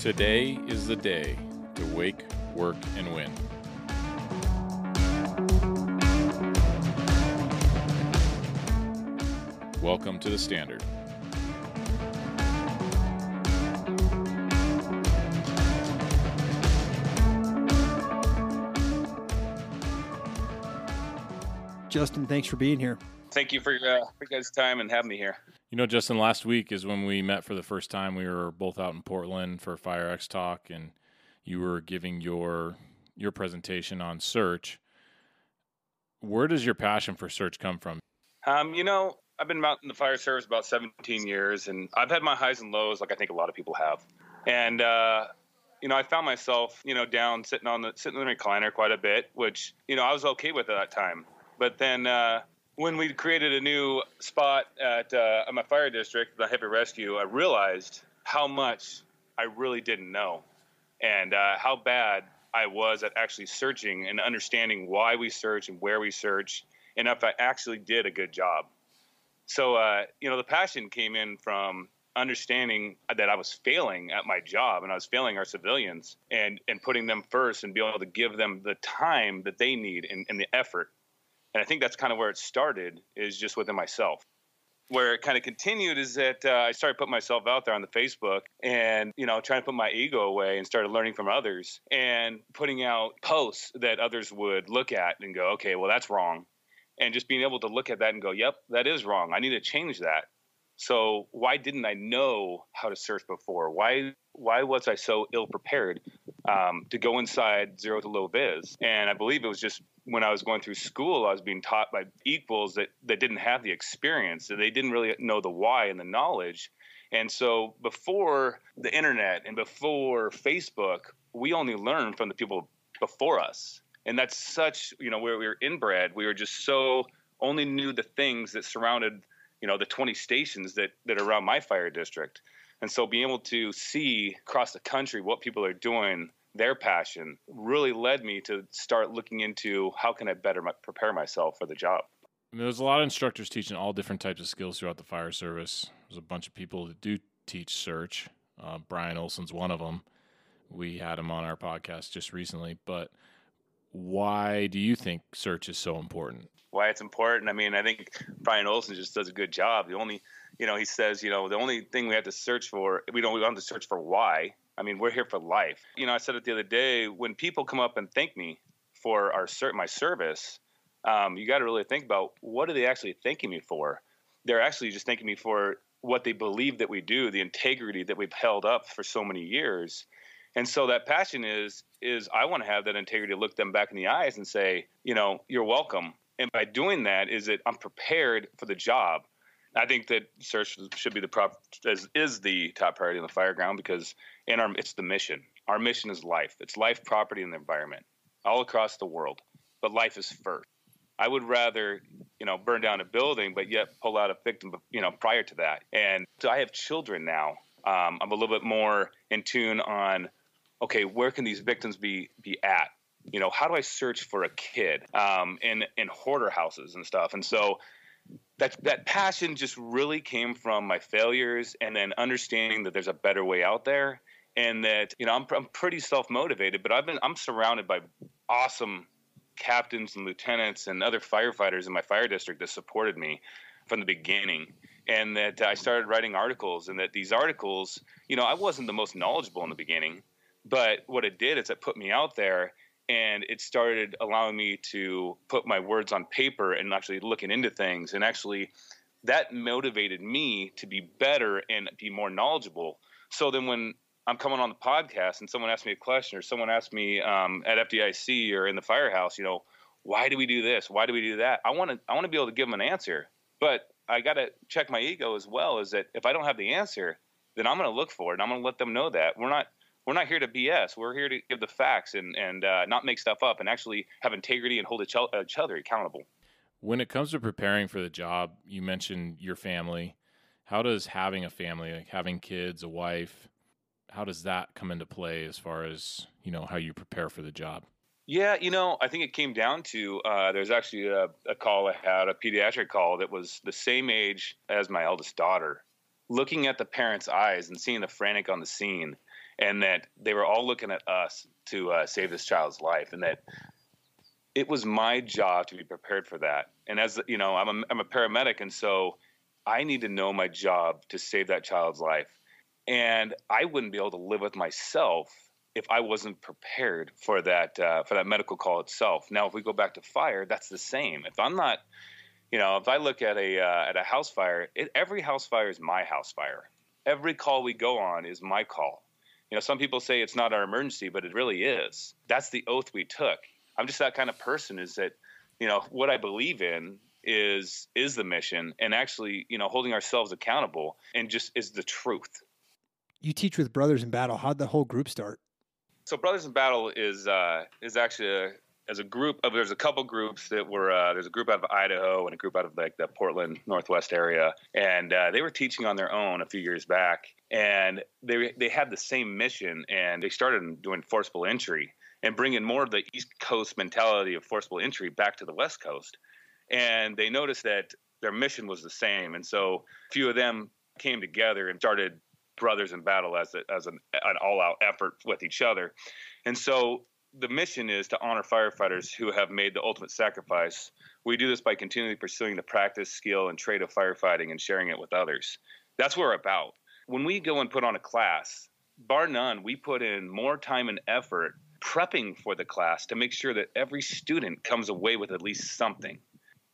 Today is the day to wake, work, and win. Welcome to the Standard. Justin, thanks for being here. Thank you for, uh, for your guys' time and having me here. You know, Justin, last week is when we met for the first time. We were both out in Portland for FireX Talk, and you were giving your your presentation on search. Where does your passion for search come from? Um, you know, I've been out in the fire service about 17 years, and I've had my highs and lows, like I think a lot of people have. And uh, you know, I found myself, you know, down sitting on the sitting in the recliner quite a bit, which you know I was okay with at that time. But then uh, when we created a new spot at, uh, my fire district, the heavy rescue, I realized how much I really didn't know and uh, how bad I was at actually searching and understanding why we search and where we search, and if I actually did a good job. So, uh, you know, the passion came in from understanding that I was failing at my job and I was failing our civilians and, and putting them first and being able to give them the time that they need and, and the effort and I think that's kind of where it started is just within myself. Where it kind of continued is that uh, I started putting myself out there on the Facebook and, you know, trying to put my ego away and started learning from others and putting out posts that others would look at and go, okay, well, that's wrong. And just being able to look at that and go, yep, that is wrong. I need to change that. So why didn't I know how to search before? Why why was I so ill prepared um, to go inside zero to low vis? And I believe it was just when I was going through school, I was being taught by equals that, that didn't have the experience, that they didn't really know the why and the knowledge. And so before the internet and before Facebook, we only learned from the people before us. And that's such, you know, where we were inbred, we were just so only knew the things that surrounded, you know, the 20 stations that, that are around my fire district. And so being able to see across the country what people are doing their passion really led me to start looking into how can I better prepare myself for the job. I mean, there's a lot of instructors teaching all different types of skills throughout the fire service. There's a bunch of people that do teach search. Uh, Brian Olson's one of them. We had him on our podcast just recently. But why do you think search is so important? Why it's important? I mean, I think Brian Olson just does a good job. The only, you know, he says, you know, the only thing we have to search for, we don't we want to search for why. I mean, we're here for life. You know, I said it the other day when people come up and thank me for our my service, um, you got to really think about what are they actually thanking me for? They're actually just thanking me for what they believe that we do, the integrity that we've held up for so many years. And so that passion is is I want to have that integrity to look them back in the eyes and say, you know, you're welcome. And by doing that, is that I'm prepared for the job. I think that search should be the prop is, is the top priority on the fire ground because in our it's the mission. Our mission is life. It's life, property, and the environment all across the world. But life is first. I would rather, you know, burn down a building, but yet pull out a victim, you know, prior to that. And so I have children now. Um, I'm a little bit more in tune on, okay, where can these victims be be at? You know, how do I search for a kid um, in in hoarder houses and stuff? And so that that passion just really came from my failures and then understanding that there's a better way out there and that you know I'm, I'm pretty self-motivated but i've been i'm surrounded by awesome captains and lieutenants and other firefighters in my fire district that supported me from the beginning and that i started writing articles and that these articles you know i wasn't the most knowledgeable in the beginning but what it did is it put me out there and it started allowing me to put my words on paper and actually looking into things. And actually that motivated me to be better and be more knowledgeable. So then when i'm coming on the podcast and someone asks me a question or someone asks me um, at fdic or in the firehouse you know why do we do this? Why do we do that? I want to i want to be able to give them an answer. But i got to check my ego as well is that if i don't have the answer then i'm going to look for it and i'm going to let them know that. We're not we're not here to BS. We're here to give the facts and and uh, not make stuff up, and actually have integrity and hold each other accountable. When it comes to preparing for the job, you mentioned your family. How does having a family, like having kids, a wife, how does that come into play as far as you know how you prepare for the job? Yeah, you know, I think it came down to uh, there's actually a, a call I had, a pediatric call that was the same age as my eldest daughter. Looking at the parents' eyes and seeing the frantic on the scene, and that they were all looking at us to uh, save this child's life, and that it was my job to be prepared for that. And as you know, I'm a, I'm a paramedic, and so I need to know my job to save that child's life. And I wouldn't be able to live with myself if I wasn't prepared for that uh, for that medical call itself. Now, if we go back to fire, that's the same. If I'm not, you know, if I look at a uh, at a house fire, it, every house fire is my house fire. Every call we go on is my call. You know, some people say it's not our emergency, but it really is. That's the oath we took. I'm just that kind of person. Is that, you know, what I believe in is is the mission, and actually, you know, holding ourselves accountable, and just is the truth. You teach with Brothers in Battle. How'd the whole group start? So Brothers in Battle is uh, is actually a, as a group of there's a couple groups that were uh, there's a group out of Idaho and a group out of like the Portland Northwest area, and uh, they were teaching on their own a few years back, and they they had the same mission, and they started doing forcible entry and bringing more of the East Coast mentality of forcible entry back to the West Coast, and they noticed that their mission was the same, and so a few of them came together and started brothers in battle as a, as an, an all out effort with each other. And so the mission is to honor firefighters who have made the ultimate sacrifice. We do this by continually pursuing the practice, skill, and trade of firefighting and sharing it with others. That's what we're about. When we go and put on a class, bar none, we put in more time and effort prepping for the class to make sure that every student comes away with at least something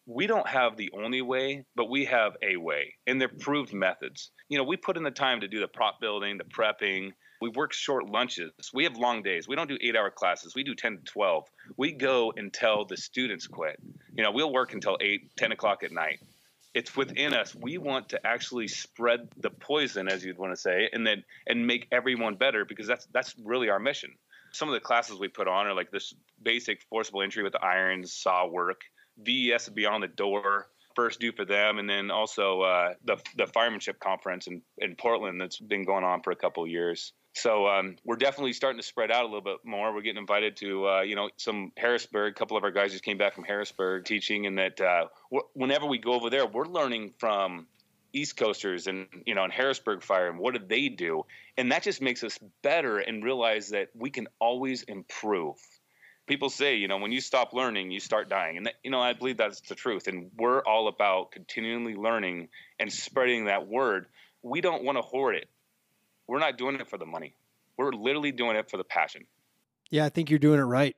we don't have the only way, but we have a way, and they're proved methods. You know, we put in the time to do the prop building, the prepping. We work short lunches. We have long days. We don't do eight hour classes. We do 10 to 12. We go until the students quit. You know, we'll work until 8, 10 o'clock at night. It's within us. We want to actually spread the poison, as you'd want to say, and then and make everyone better because that's that's really our mission. Some of the classes we put on are like this basic forcible entry with the irons, saw work VES would be on the door first due for them, and then also uh, the the firemanship conference in in Portland that's been going on for a couple years. So um, we're definitely starting to spread out a little bit more. We're getting invited to uh, you know some Harrisburg. A couple of our guys just came back from Harrisburg teaching, and that uh, whenever we go over there, we're learning from East Coasters and you know in Harrisburg Fire and what did they do, and that just makes us better and realize that we can always improve people say, you know, when you stop learning, you start dying. And, that, you know, I believe that's the truth. And we're all about continually learning and spreading that word. We don't want to hoard it. We're not doing it for the money. We're literally doing it for the passion. Yeah, I think you're doing it right.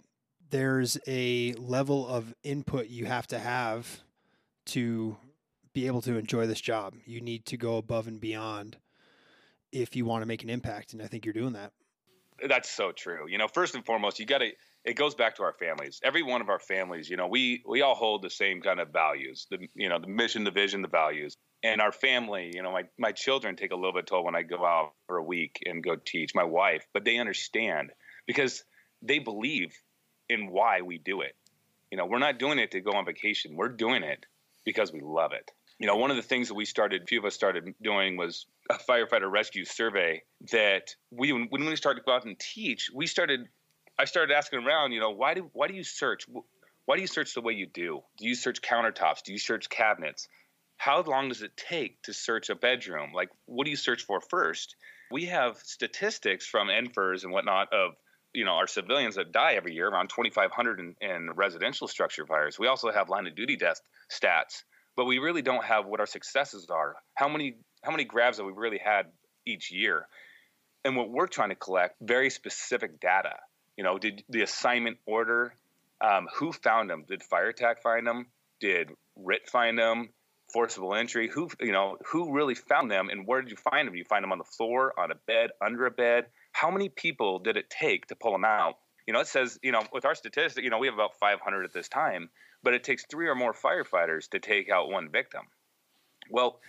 There's a level of input you have to have to be able to enjoy this job. You need to go above and beyond if you want to make an impact. And I think you're doing that. That's so true. You know, first and foremost, you got to it goes back to our families. Every one of our families, you know, we we all hold the same kind of values. The you know, the mission, the vision, the values. And our family, you know, my my children take a little bit toll when I go out for a week and go teach. My wife, but they understand because they believe in why we do it. You know, we're not doing it to go on vacation. We're doing it because we love it. You know, one of the things that we started, a few of us started doing was a firefighter rescue survey that we, when we started to go out and teach, we started I started asking around, you know, why do why do you search? Why do you search the way you do? Do you search countertops? Do you search cabinets? How long does it take to search a bedroom? Like, what do you search for first? We have statistics from NFIRS and whatnot of you know our civilians that die every year, around 2,500 in, in residential structure fires. We also have line of duty death stats, but we really don't have what our successes are. How many how many grabs have we really had each year? And what we're trying to collect very specific data you know, did the assignment order? Um, who found them? Did Fire Attack find them? Did RIT find them? Forcible entry? Who you know? Who really found them? And where did you find them? You find them on the floor, on a bed, under a bed? How many people did it take to pull them out? You know, it says you know with our statistics, you know, we have about 500 at this time, but it takes three or more firefighters to take out one victim. Well,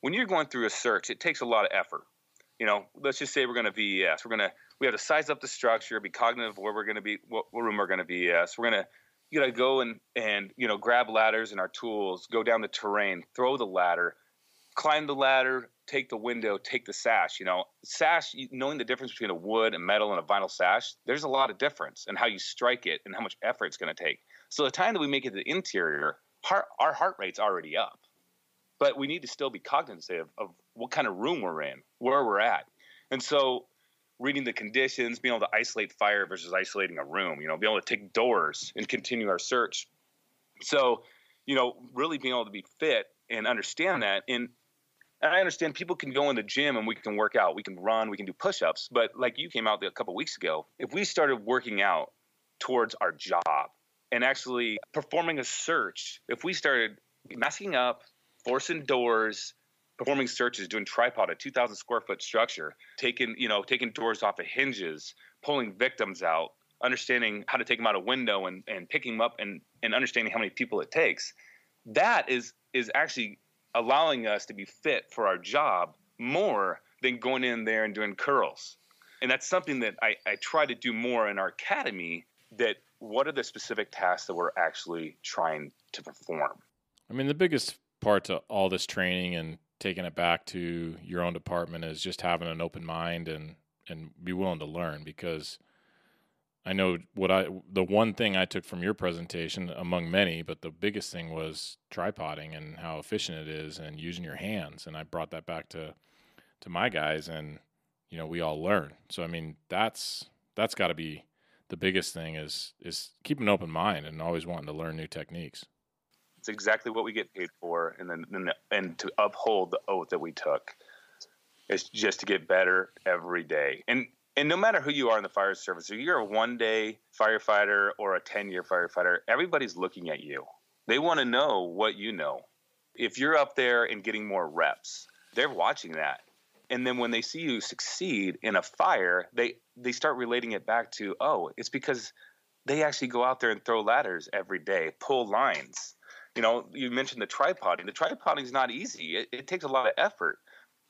when you're going through a search, it takes a lot of effort. You know, let's just say we're going to VES. We're going to we have to size up the structure, be cognitive of where we're going to be, what, room we're going to. Yes, we're going to you to go and and you know grab ladders and our tools, go down the terrain, throw the ladder, climb the ladder, take the window, take the sash. You know, sash, knowing the difference between a wood and metal and a vinyl sash, there's a lot of difference in how you strike it and how much effort it's going to take. So the time that we make it to the interior, heart, our heart rate's already up, but we need to still be cognizant of what kind of room we're in, where we're at, and so reading the conditions, being able to isolate fire versus isolating a room, you know, being able to take doors and continue our search. So, you know, really being able to be fit and understand that. And, and I understand people can go in the gym and we can work out, we can run, we can do push ups. But like you came out a couple weeks ago, if we started working out towards our job and actually performing a search, if we started masking up, forcing doors, performing searches, doing tripod, a 2,000 square foot structure, taking you know taking doors off of hinges, pulling victims out, understanding how to take them out a window and, and picking them up and, and understanding how many people it takes. That is is actually allowing us to be fit for our job more than going in there and doing curls. And that's something that I, I try to do more in our academy that what are the specific tasks that we're actually trying to perform? I mean, the biggest part to all this training and taking it back to your own department is just having an open mind and and be willing to learn because I know what I the one thing I took from your presentation among many, but the biggest thing was tripoding and how efficient it is and using your hands and I brought that back to to my guys and you know, we all learn. So I mean, that's that's got to be the biggest thing is is keep an open mind and always wanting to learn new techniques. It's exactly what we get paid for, and then and, to uphold the oath that we took is just to get better every day. And and no matter who you are in the fire service, if you're a one day firefighter or a 10 year firefighter, everybody's looking at you. They want to know what you know. If you're up there and getting more reps, they're watching that. And then when they see you succeed in a fire, they, they start relating it back to, oh, it's because they actually go out there and throw ladders every day, pull lines you know, you mentioned the tripoding. The tripoding is not easy. It, it takes a lot of effort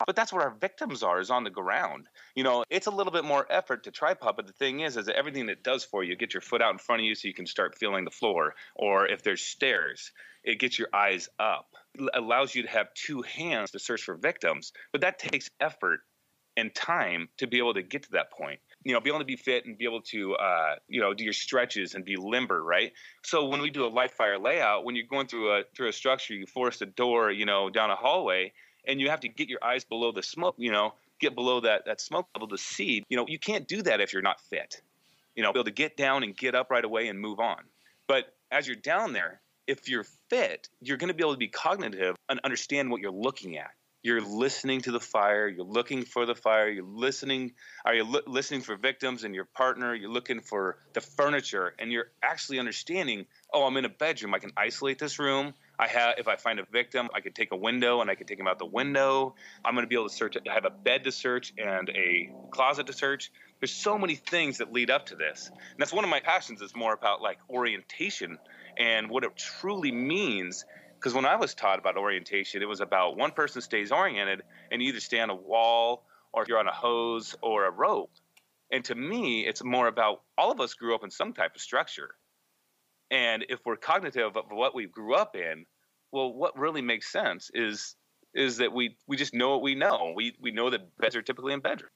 but that's what our victims are is on the ground you know it's a little bit more effort to tripod but the thing is is that everything it does for you get your foot out in front of you so you can start feeling the floor or if there's stairs it gets your eyes up it allows you to have two hands to search for victims but that takes effort and time to be able to get to that point you know be able to be fit and be able to uh, you know do your stretches and be limber right? So when we do a light fire layout when you're going through a through a structure you force a door you know down a hallway and you have to get your eyes below the smoke you know get below that that smoke level to see you know you can't do that if you're not fit you know be able to get down and get up right away and move on. But as you're down there if you're fit you're going to be able to be cognitive and understand what you're looking at you're listening to the fire. You're looking for the fire. You're listening are you li- listening for victims and your partner? You're looking for the furniture and you're actually understanding oh i'm in a bedroom. I can isolate this room. I have if i find a victim i could take a window and i could take him out the window. I'm going to be able to search i have a bed to search and a closet to search. There's so many things that lead up to this. And that's one of my passions is more about like orientation and what it truly means because when I was taught about orientation, it was about one person stays oriented and you either stay on a wall or you're on a hose or a rope. And to me, it's more about all of us grew up in some type of structure. And if we're cognitive of what we grew up in, well, what really makes sense is is that we we just know what we know. We we know that beds are typically in bedrooms.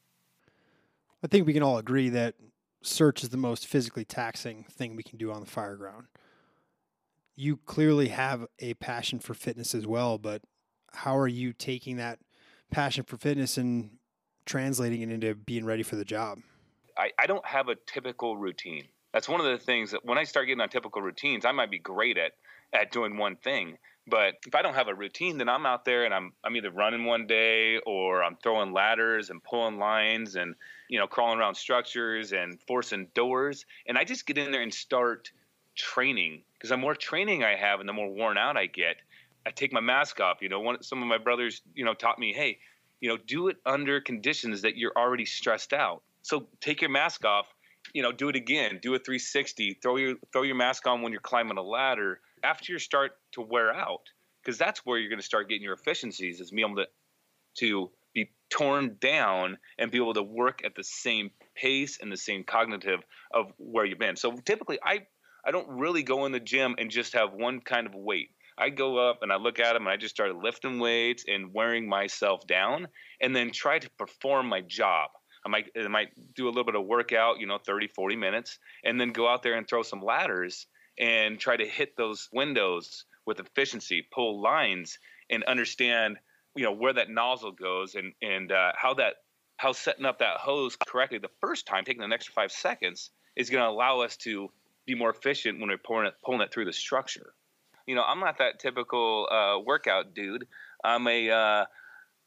I think we can all agree that search is the most physically taxing thing we can do on the fire ground you clearly have a passion for fitness as well, but how are you taking that passion for fitness and translating it into being ready for the job? I, I don't have a typical routine. That's one of the things that when I start getting on typical routines, I might be great at at doing one thing. But if I don't have a routine, then I'm out there and I'm I'm either running one day or I'm throwing ladders and pulling lines and you know crawling around structures and forcing doors, and I just get in there and start training because the more training I have and the more worn out I get, I take my mask off. You know, one, some of my brothers, you know, taught me, hey, you know, do it under conditions that you're already stressed out. So take your mask off. You know, do it again. Do a 360. Throw your throw your mask on when you're climbing a ladder after you start to wear out, because that's where you're going to start getting your efficiencies. Is being able to to be torn down and be able to work at the same pace and the same cognitive of where you've been. So typically, I I don't really go in the gym and just have one kind of weight. I go up and I look at them and I just start lifting weights and wearing myself down and then try to perform my job. I might I might do a little bit of workout, you know, 30, 40 minutes, and then go out there and throw some ladders and try to hit those windows with efficiency, pull lines, and understand, you know, where that nozzle goes and and uh, how that how setting up that hose correctly the first time, taking an extra five seconds, is going to allow us to be more efficient when we're pulling it, pulling it through the structure. You know, I'm not that typical uh, workout dude. I'm a, uh,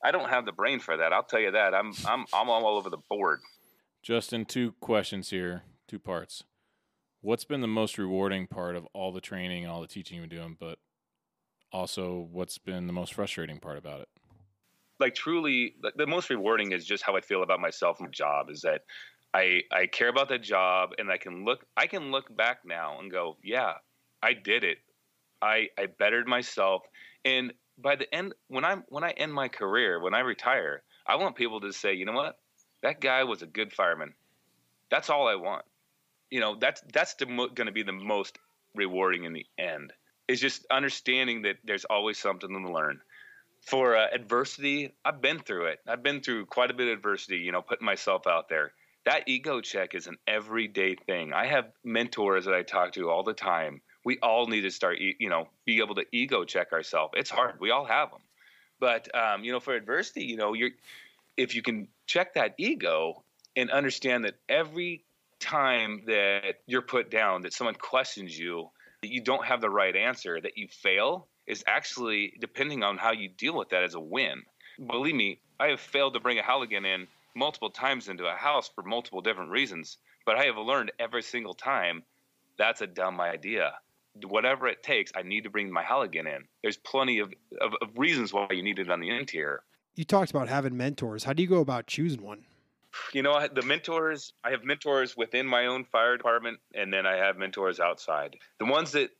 I don't have the brain for that. I'll tell you that. I'm, I'm, I'm all over the board. Justin, two questions here, two parts. What's been the most rewarding part of all the training and all the teaching you've been doing, but also what's been the most frustrating part about it? Like truly, the most rewarding is just how I feel about myself and my job. Is that I I care about the job, and I can look I can look back now and go, yeah, I did it. I I bettered myself, and by the end when I'm when I end my career, when I retire, I want people to say, you know what, that guy was a good fireman. That's all I want. You know, that's that's going to be the most rewarding in the end is just understanding that there's always something to learn. For uh, adversity, I've been through it. I've been through quite a bit of adversity, you know, putting myself out there. That ego check is an everyday thing. I have mentors that I talk to all the time. We all need to start, you know, be able to ego check ourselves. It's hard. We all have them. But, um, you know, for adversity, you know, you're, if you can check that ego and understand that every time that you're put down, that someone questions you, that you don't have the right answer, that you fail, is actually, depending on how you deal with that, as a win. Believe me, I have failed to bring a Halligan in multiple times into a house for multiple different reasons, but I have learned every single time that's a dumb idea. Whatever it takes, I need to bring my Halligan in. There's plenty of, of, of reasons why you need it on the interior. You talked about having mentors. How do you go about choosing one? you know the mentors i have mentors within my own fire department and then i have mentors outside the ones that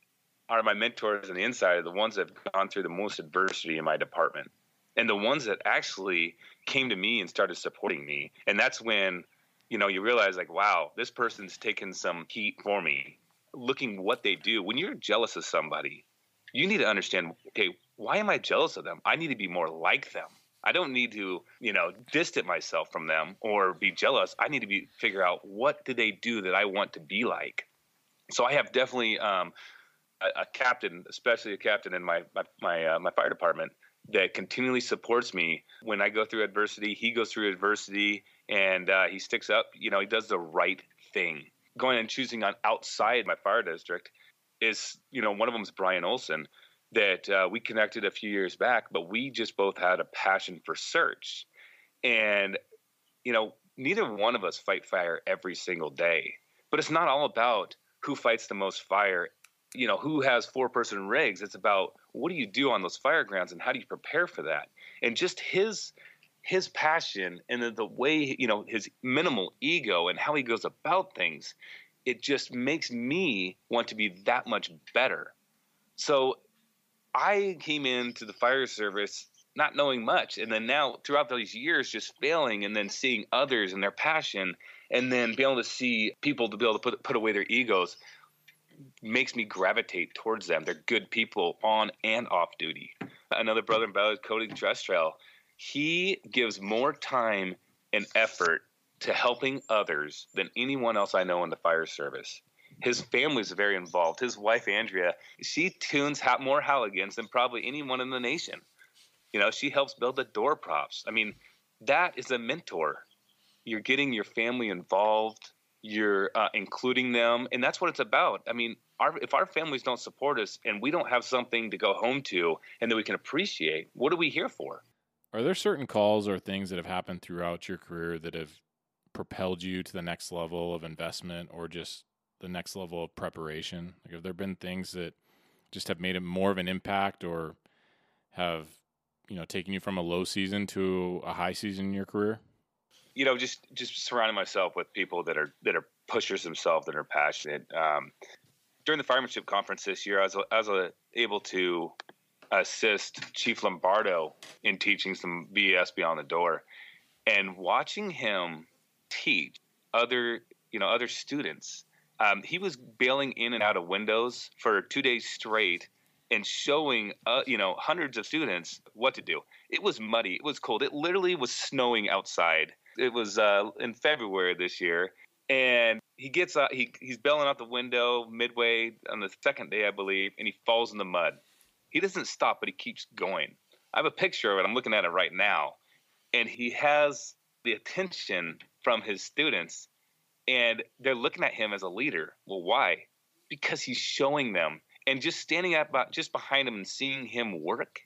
are my mentors on the inside are the ones that have gone through the most adversity in my department and the ones that actually came to me and started supporting me and that's when you know you realize like wow this person's taken some heat for me looking what they do when you're jealous of somebody you need to understand okay why am i jealous of them i need to be more like them I don't need to, you know, distance myself from them or be jealous. I need to be figure out what do they do that I want to be like. So I have definitely um, a, a, captain, especially a captain in my my my, uh, my fire department that continually supports me when I go through adversity. He goes through adversity and uh, he sticks up. You know, he does the right thing. Going and choosing on outside my fire district is, you know, one of them is Brian Olson that uh, we connected a few years back, but we just both had a passion for search. And, you know, neither one of us fight fire every single day, but it's not all about who fights the most fire, you know, who has four person rigs. It's about what do you do on those fire grounds and how do you prepare for that? And just his his passion and the, the way you know his minimal ego and how he goes about things it just makes me want to be that much better so I came into the fire service not knowing much and then now throughout these years just failing and then seeing others and their passion and then being able to see people to be able to put, put away their egos makes me gravitate towards them they're good people on and off duty another brother in Battle, Cody Trail, he gives more time and effort to helping others than anyone else I know in the fire service his family's very involved. His wife Andrea, she tunes more Halligans than probably anyone in the nation. You know, she helps build the door props. I mean, that is a mentor. You're getting your family involved. You're uh, including them, and that's what it's about. I mean, our, if our families don't support us and we don't have something to go home to and that we can appreciate, what are we here for? Are there certain calls or things that have happened throughout your career that have propelled you to the next level of investment or just the next level of preparation? Like, have there been things that just have made it more of an impact, or have you know taken you from a low season to a high season in your career? You know, just just surrounding myself with people that are that are pushers themselves that are passionate. Um, during the firemanship conference this year, I was I was uh, able to assist Chief Lombardo in teaching some VES beyond the door, and watching him teach other you know other students um, he was bailing in and out of windows for two days straight and showing uh, you know hundreds of students what to do. It was muddy. It was cold. It literally was snowing outside. It was uh, in February this year, and he gets out. He he's bailing out the window midway on the second day, I believe, and he falls in the mud. He doesn't stop, but he keeps going. I have a picture of it. I'm looking at it right now, and he has the attention from his students and they're looking at him as a leader. Well, why? Because he's showing them and just standing up just behind him and seeing him work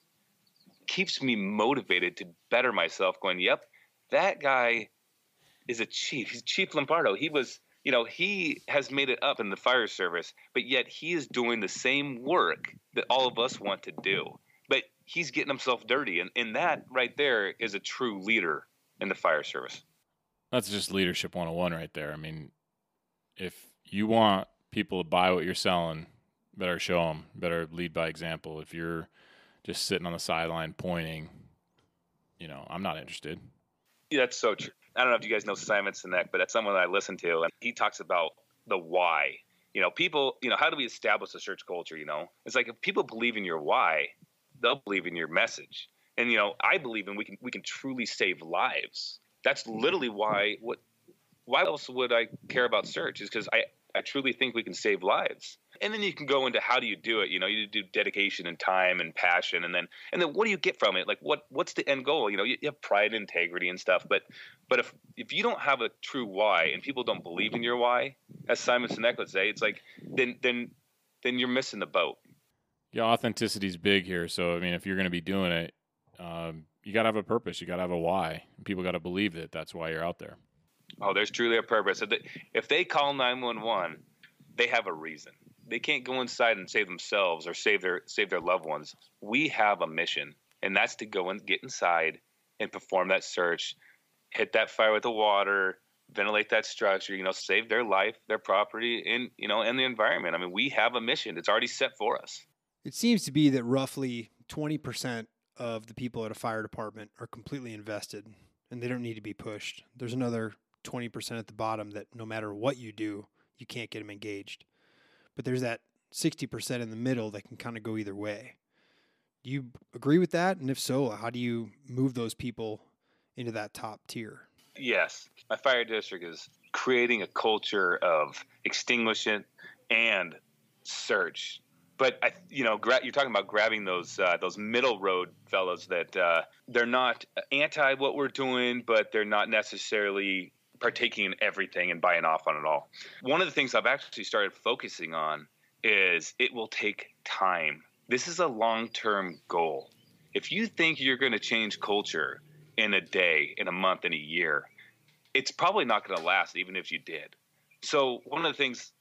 keeps me motivated to better myself going, "Yep, that guy is a chief. He's Chief Lombardo. He was, you know, he has made it up in the fire service, but yet he is doing the same work that all of us want to do. But he's getting himself dirty. And, and that right there is a true leader in the fire service. That's just leadership 101 right there. I mean, if you want people to buy what you're selling, better show them, better lead by example. If you're just sitting on the sideline pointing, you know, I'm not interested. Yeah, that's so true. I don't know if you guys know Simon Sinek, but that's someone that I listen to, and he talks about the why. You know, people, you know, how do we establish a search culture? You know, it's like if people believe in your why, they'll believe in your message. And you know, I believe in we can we can truly save lives. That's mm-hmm. literally why what why else would I care about search? Is because I I truly think we can save lives. And then you can go into how do you do it? You know, you do dedication and time and passion, and then and then what do you get from it? Like what what's the end goal? You know, you, you have pride, and integrity, and stuff. But but if if you don't have a true why and people don't believe in your why, as Simon Sinek would say, it's like then then then you're missing the boat. Yeah, authenticity is big here. So I mean, if you're going to be doing it, um, you got to have a purpose. You got to have a why. People got to believe that that's why you're out there. Oh, there's truly a purpose. If they call 911, they have a reason. They can't go inside and save themselves or save their save their loved ones. We have a mission, and that's to go and get inside and perform that search, hit that fire with the water, ventilate that structure, you know, save their life, their property, and you know, and the environment. I mean, we have a mission. It's already set for us. It seems to be that roughly 20% of the people at a fire department are completely invested and they don't need to be pushed. There's another 20% at the bottom that no matter what you do, you can't get them engaged. But there's that 60% in the middle that can kind of go either way. Do you agree with that? And if so, how do you move those people into that top tier? Yes. My fire district is creating a culture of extinguishment and search. But I, you know, gra- you're talking about grabbing those uh, those middle road fellows that uh, they're not anti what we're doing, but they're not necessarily partaking in everything and buying off on it all. One of the things I've actually started focusing on is it will take time. This is a long term goal. If you think you're going to change culture in a day, in a month, in a year, it's probably not going to last, even if you did. So, one of the things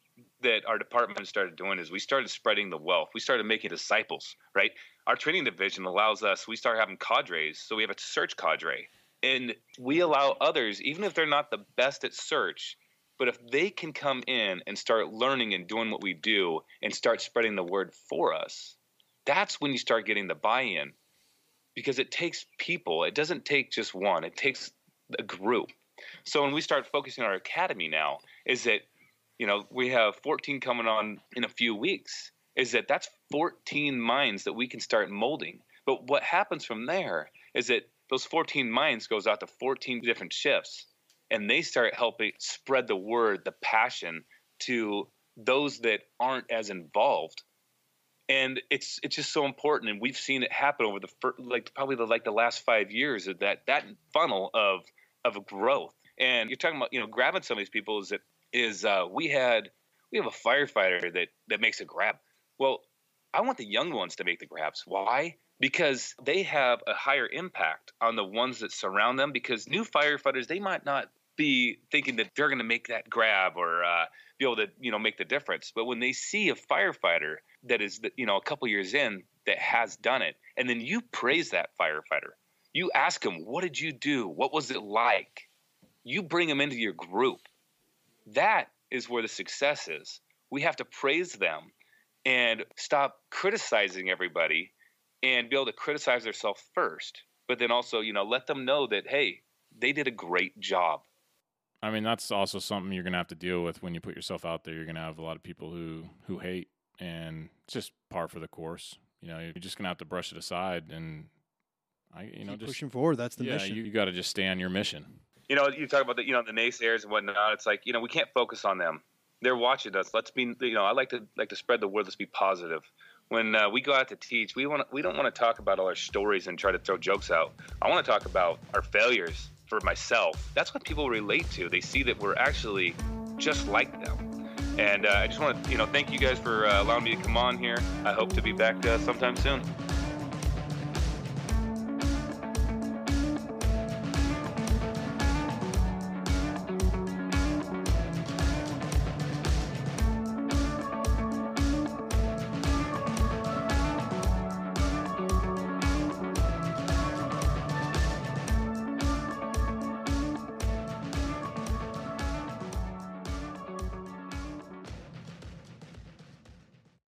that our department started doing is we started spreading the wealth. We started making disciples, right? Our training division allows us, we start having cadres. So, we have a search cadre and we allow others, even if they're not the best at search, but if they can come in and start learning and doing what we do and start spreading the word for us, that's when you start getting the buy in because it takes people. It doesn't take just one, it takes a group. So when we start focusing on our academy now, is that, you know, we have 14 coming on in a few weeks, is that that's 14 minds that we can start molding. But what happens from there is that those 14 minds goes out to 14 different shifts and they start helping spread the word the passion to those that aren't as involved. And it's it's just so important and we've seen it happen over the first, like probably the like the last five years of that that funnel of of growth. And you're talking about you know grabbing some of these people is that is uh, we had we have a firefighter that that makes a grab. Well i want the young ones to make the grabs. Why because they have a higher impact on the ones that surround them because new firefighters they might not be thinking that they're going to make that grab or uh, be able to you know make the difference. But when they see a firefighter that is you know a couple years in that has done it and then you praise that firefighter you ask them what did you do? What was it like? You bring them into your group. That is where the success is. We have to praise them and stop criticizing everybody and be able to criticize themselves first, but then also, you know, let them know that, hey, they did a great job. I mean, that's also something you're going to have to deal with when you put yourself out there. You're going to have a lot of people who, who hate, and it's just par for the course. You know, you're just going to have to brush it aside and, I, you know, Keep just pushing forward. That's the yeah, mission. you, you got to just stay on your mission. You know, you talk about the, you know, the naysayers and whatnot. It's like, you know, we can't focus on them. They're watching us. Let's be, you know, I like to like to spread the word. Let's be positive when uh, we go out to teach, we want we don't want to talk about all our stories and try to throw jokes out. I want to talk about our failures for myself, that's what people relate to. They see that we're actually just like them. And uh, I just want to, you know, thank you guys for uh, allowing me to come on here. I hope to be back uh, sometime soon.